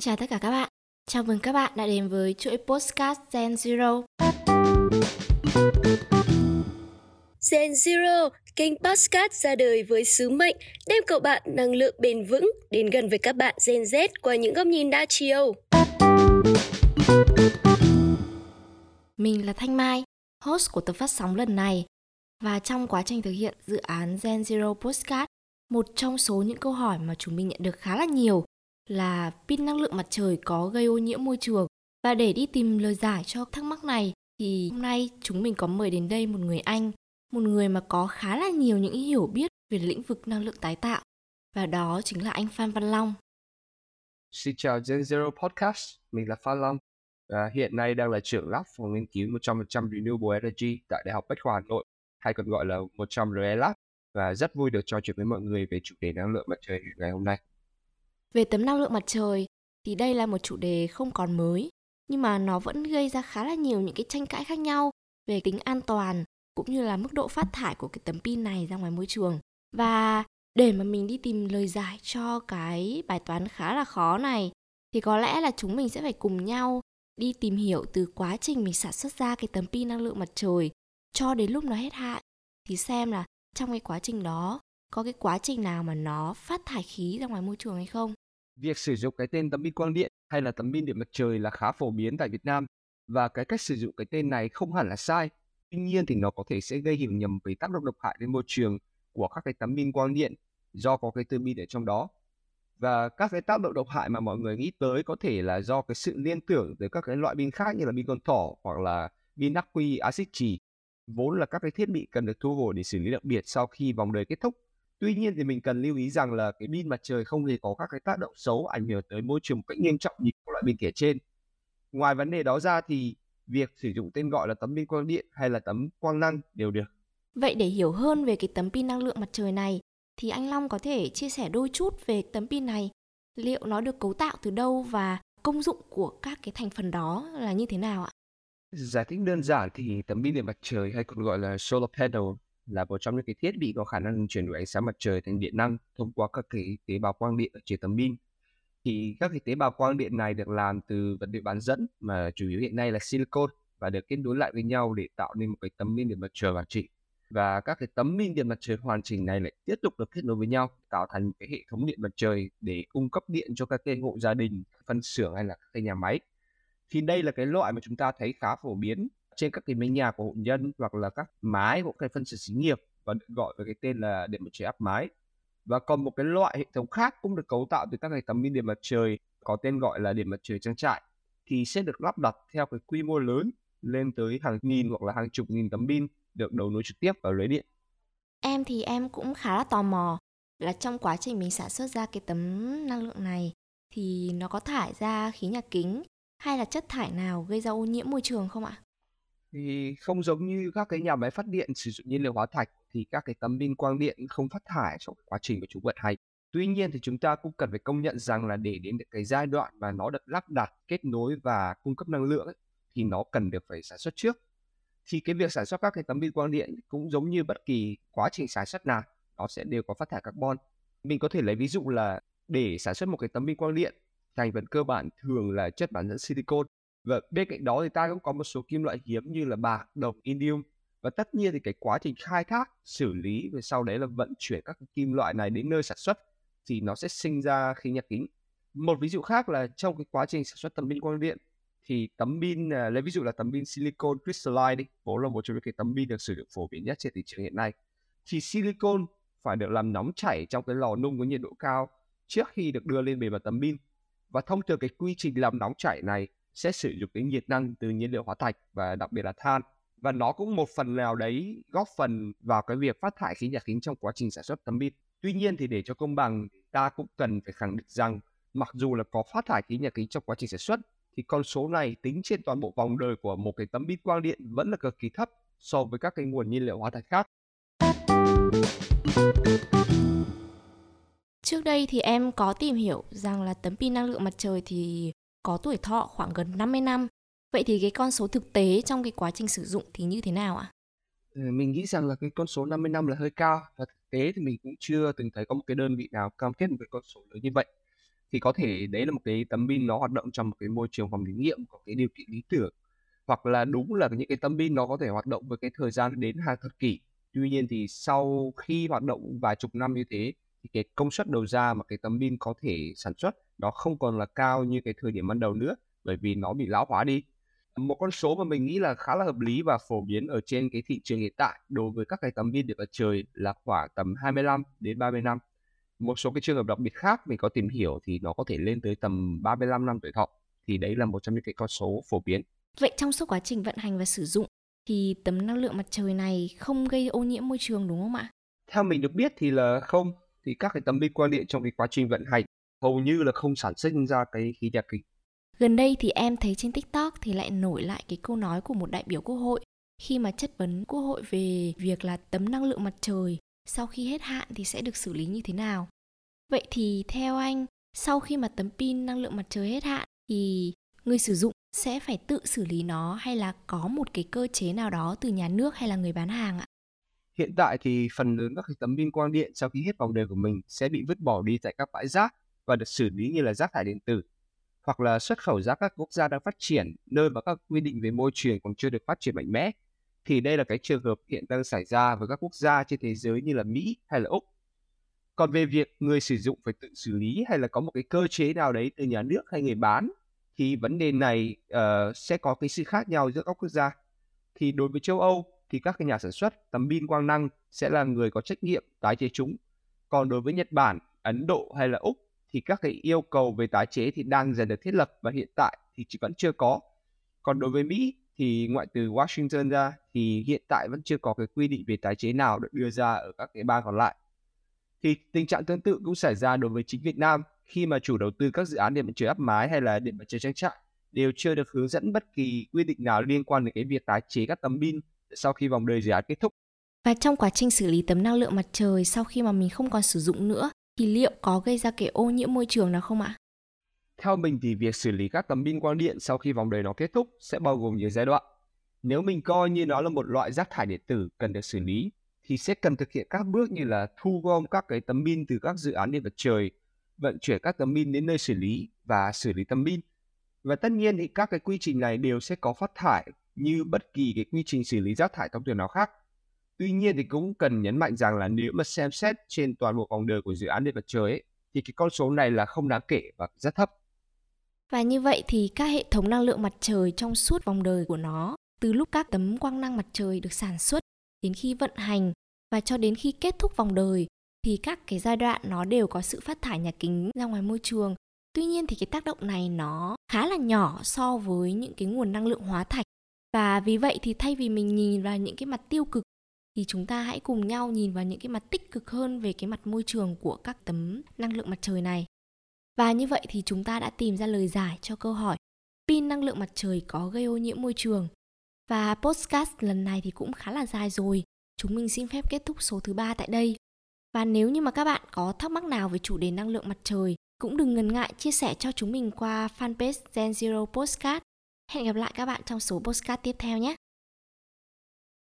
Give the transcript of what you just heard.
chào tất cả các bạn. Chào mừng các bạn đã đến với chuỗi podcast Gen Zero. Gen Zero, kênh podcast ra đời với sứ mệnh đem cậu bạn năng lượng bền vững đến gần với các bạn Gen Z qua những góc nhìn đa chiều. Mình là Thanh Mai, host của tập phát sóng lần này. Và trong quá trình thực hiện dự án Gen Zero Postcard, một trong số những câu hỏi mà chúng mình nhận được khá là nhiều là pin năng lượng mặt trời có gây ô nhiễm môi trường. Và để đi tìm lời giải cho thắc mắc này thì hôm nay chúng mình có mời đến đây một người anh, một người mà có khá là nhiều những hiểu biết về lĩnh vực năng lượng tái tạo. Và đó chính là anh Phan Văn Long. Xin chào Gen Zero Podcast, mình là Phan Long. À, hiện nay đang là trưởng lab phòng nghiên cứu 100% Renewable Energy tại Đại học Bách khoa Hà Nội, hay còn gọi là 100 RE Lab. Và rất vui được trò chuyện với mọi người về chủ đề năng lượng mặt trời ngày hôm nay. Về tấm năng lượng mặt trời thì đây là một chủ đề không còn mới, nhưng mà nó vẫn gây ra khá là nhiều những cái tranh cãi khác nhau về tính an toàn cũng như là mức độ phát thải của cái tấm pin này ra ngoài môi trường. Và để mà mình đi tìm lời giải cho cái bài toán khá là khó này thì có lẽ là chúng mình sẽ phải cùng nhau đi tìm hiểu từ quá trình mình sản xuất ra cái tấm pin năng lượng mặt trời cho đến lúc nó hết hạn thì xem là trong cái quá trình đó có cái quá trình nào mà nó phát thải khí ra ngoài môi trường hay không Việc sử dụng cái tên tấm pin quang điện hay là tấm pin điện mặt trời là khá phổ biến tại Việt Nam và cái cách sử dụng cái tên này không hẳn là sai. Tuy nhiên thì nó có thể sẽ gây hiểu nhầm về tác động độc hại đến môi trường của các cái tấm pin quang điện do có cái tua pin ở trong đó. Và các cái tác động độc hại mà mọi người nghĩ tới có thể là do cái sự liên tưởng tới các cái loại pin khác như là pin con thỏ hoặc là pin ắc quy axit trì vốn là các cái thiết bị cần được thu hồi để xử lý đặc biệt sau khi vòng đời kết thúc Tuy nhiên thì mình cần lưu ý rằng là cái pin mặt trời không hề có các cái tác động xấu ảnh hưởng tới môi trường một cách nghiêm trọng như các loại pin kể trên. Ngoài vấn đề đó ra thì việc sử dụng tên gọi là tấm pin quang điện hay là tấm quang năng đều được. Vậy để hiểu hơn về cái tấm pin năng lượng mặt trời này thì anh Long có thể chia sẻ đôi chút về tấm pin này. Liệu nó được cấu tạo từ đâu và công dụng của các cái thành phần đó là như thế nào ạ? Giải thích đơn giản thì tấm pin điện mặt trời hay còn gọi là solar panel là một trong những cái thiết bị có khả năng chuyển đổi ánh sáng mặt trời thành điện năng thông qua các cái tế bào quang điện ở trên tấm pin. Thì các cái tế bào quang điện này được làm từ vật liệu bán dẫn mà chủ yếu hiện nay là silicon và được kết nối lại với nhau để tạo nên một cái tấm pin điện mặt trời hoàn chỉnh. Và các cái tấm pin điện mặt trời hoàn chỉnh này lại tiếp tục được kết nối với nhau tạo thành một cái hệ thống điện mặt trời để cung cấp điện cho các cái hộ gia đình, phân xưởng hay là các cái nhà máy. Thì đây là cái loại mà chúng ta thấy khá phổ biến trên các cái mái nhà của hộ nhân hoặc là các mái của các phân xưởng xí nghiệp và được gọi với cái tên là điện mặt trời áp mái và còn một cái loại hệ thống khác cũng được cấu tạo từ các cái tấm pin điện mặt trời, có tên gọi là điện mặt trời trang trại thì sẽ được lắp đặt theo cái quy mô lớn lên tới hàng nghìn hoặc là hàng chục nghìn tấm pin được đấu nối trực tiếp vào lưới điện. Em thì em cũng khá là tò mò là trong quá trình mình sản xuất ra cái tấm năng lượng này thì nó có thải ra khí nhà kính hay là chất thải nào gây ra ô nhiễm môi trường không ạ? Thì không giống như các cái nhà máy phát điện sử dụng nhiên liệu hóa thạch thì các cái tấm pin quang điện không phát thải trong quá trình của chúng vận hành. Tuy nhiên thì chúng ta cũng cần phải công nhận rằng là để đến được cái giai đoạn mà nó được lắp đặt, kết nối và cung cấp năng lượng ấy, thì nó cần được phải sản xuất trước. Thì cái việc sản xuất các cái tấm pin quang điện cũng giống như bất kỳ quá trình sản xuất nào, nó sẽ đều có phát thải carbon. Mình có thể lấy ví dụ là để sản xuất một cái tấm pin quang điện, thành phần cơ bản thường là chất bán dẫn silicon và bên cạnh đó thì ta cũng có một số kim loại hiếm như là bạc, đồng, indium và tất nhiên thì cái quá trình khai thác, xử lý và sau đấy là vận chuyển các kim loại này đến nơi sản xuất thì nó sẽ sinh ra khí nhà kính. Một ví dụ khác là trong cái quá trình sản xuất tấm pin quang điện thì tấm pin à, lấy ví dụ là tấm pin silicon crystalline đi, vốn là một trong những cái tấm pin được sử dụng phổ biến nhất trên thị trường hiện nay. Thì silicon phải được làm nóng chảy trong cái lò nung có nhiệt độ cao trước khi được đưa lên bề mặt tấm pin. Và thông thường cái quy trình làm nóng chảy này sẽ sử dụng cái nhiệt năng từ nhiên liệu hóa thạch và đặc biệt là than và nó cũng một phần nào đấy góp phần vào cái việc phát thải khí nhà kính trong quá trình sản xuất tấm pin. Tuy nhiên thì để cho công bằng, ta cũng cần phải khẳng định rằng mặc dù là có phát thải khí nhà kính trong quá trình sản xuất thì con số này tính trên toàn bộ vòng đời của một cái tấm pin quang điện vẫn là cực kỳ thấp so với các cái nguồn nhiên liệu hóa thạch khác. Trước đây thì em có tìm hiểu rằng là tấm pin năng lượng mặt trời thì có tuổi thọ khoảng gần 50 năm. Vậy thì cái con số thực tế trong cái quá trình sử dụng thì như thế nào ạ? Ừ, mình nghĩ rằng là cái con số 50 năm là hơi cao và thực tế thì mình cũng chưa từng thấy có một cái đơn vị nào cam kết một cái con số lớn như vậy. thì có thể đấy là một cái tấm pin nó hoạt động trong một cái môi trường phòng thí nghiệm, có cái điều kiện lý tưởng, hoặc là đúng là những cái tấm pin nó có thể hoạt động với cái thời gian đến hàng thập kỷ tuy nhiên thì sau khi hoạt động vài chục năm như thế thì cái công suất đầu ra mà cái tấm pin có thể sản xuất nó không còn là cao như cái thời điểm ban đầu nữa bởi vì nó bị lão hóa đi. Một con số mà mình nghĩ là khá là hợp lý và phổ biến ở trên cái thị trường hiện tại đối với các cái tấm pin điện mặt trời là khoảng tầm 25 đến 30 năm. Một số cái trường hợp đặc biệt khác mình có tìm hiểu thì nó có thể lên tới tầm 35 năm tuổi thọ thì đấy là một trong những cái con số phổ biến. Vậy trong suốt quá trình vận hành và sử dụng thì tấm năng lượng mặt trời này không gây ô nhiễm môi trường đúng không ạ? Theo mình được biết thì là không, thì các cái tấm pin quang điện trong cái quá trình vận hành hầu như là không sản sinh ra cái khí nhà kính. Gần đây thì em thấy trên TikTok thì lại nổi lại cái câu nói của một đại biểu quốc hội khi mà chất vấn quốc hội về việc là tấm năng lượng mặt trời sau khi hết hạn thì sẽ được xử lý như thế nào. Vậy thì theo anh, sau khi mà tấm pin năng lượng mặt trời hết hạn thì người sử dụng sẽ phải tự xử lý nó hay là có một cái cơ chế nào đó từ nhà nước hay là người bán hàng ạ? Hiện tại thì phần lớn các tấm pin quang điện sau khi hết vòng đời của mình sẽ bị vứt bỏ đi tại các bãi rác và được xử lý như là rác thải điện tử hoặc là xuất khẩu ra các quốc gia đang phát triển nơi mà các quy định về môi trường còn chưa được phát triển mạnh mẽ thì đây là cái trường hợp hiện đang xảy ra với các quốc gia trên thế giới như là Mỹ hay là Úc. Còn về việc người sử dụng phải tự xử lý hay là có một cái cơ chế nào đấy từ nhà nước hay người bán thì vấn đề này uh, sẽ có cái sự khác nhau giữa các quốc gia. Thì đối với châu Âu thì các cái nhà sản xuất tấm pin quang năng sẽ là người có trách nhiệm tái chế chúng. Còn đối với Nhật Bản, Ấn Độ hay là Úc thì các cái yêu cầu về tái chế thì đang dần được thiết lập và hiện tại thì chỉ vẫn chưa có. Còn đối với Mỹ thì ngoại trừ Washington ra thì hiện tại vẫn chưa có cái quy định về tái chế nào được đưa ra ở các cái bang còn lại. Thì tình trạng tương tự cũng xảy ra đối với chính Việt Nam khi mà chủ đầu tư các dự án điện mặt trời áp mái hay là điện mặt trời trang trại đều chưa được hướng dẫn bất kỳ quy định nào liên quan đến cái việc tái chế các tấm pin sau khi vòng đời dự án kết thúc. Và trong quá trình xử lý tấm năng lượng mặt trời sau khi mà mình không còn sử dụng nữa thì liệu có gây ra cái ô nhiễm môi trường nào không ạ? Theo mình thì việc xử lý các tấm pin quang điện sau khi vòng đời nó kết thúc sẽ bao gồm nhiều giai đoạn. Nếu mình coi như nó là một loại rác thải điện tử cần được xử lý thì sẽ cần thực hiện các bước như là thu gom các cái tấm pin từ các dự án điện mặt trời, vận chuyển các tấm pin đến nơi xử lý và xử lý tấm pin. Và tất nhiên thì các cái quy trình này đều sẽ có phát thải như bất kỳ cái quy trình xử lý rác thải thông thường nào khác. Tuy nhiên thì cũng cần nhấn mạnh rằng là nếu mà xem xét trên toàn bộ vòng đời của dự án điện mặt trời ấy, thì cái con số này là không đáng kể và rất thấp. Và như vậy thì các hệ thống năng lượng mặt trời trong suốt vòng đời của nó, từ lúc các tấm quang năng mặt trời được sản xuất đến khi vận hành và cho đến khi kết thúc vòng đời thì các cái giai đoạn nó đều có sự phát thải nhà kính ra ngoài môi trường. Tuy nhiên thì cái tác động này nó khá là nhỏ so với những cái nguồn năng lượng hóa thạch. Và vì vậy thì thay vì mình nhìn vào những cái mặt tiêu cực thì chúng ta hãy cùng nhau nhìn vào những cái mặt tích cực hơn về cái mặt môi trường của các tấm năng lượng mặt trời này. Và như vậy thì chúng ta đã tìm ra lời giải cho câu hỏi pin năng lượng mặt trời có gây ô nhiễm môi trường. Và podcast lần này thì cũng khá là dài rồi. Chúng mình xin phép kết thúc số thứ ba tại đây. Và nếu như mà các bạn có thắc mắc nào về chủ đề năng lượng mặt trời, cũng đừng ngần ngại chia sẻ cho chúng mình qua fanpage Gen Zero Postcard. Hẹn gặp lại các bạn trong số postcard tiếp theo nhé!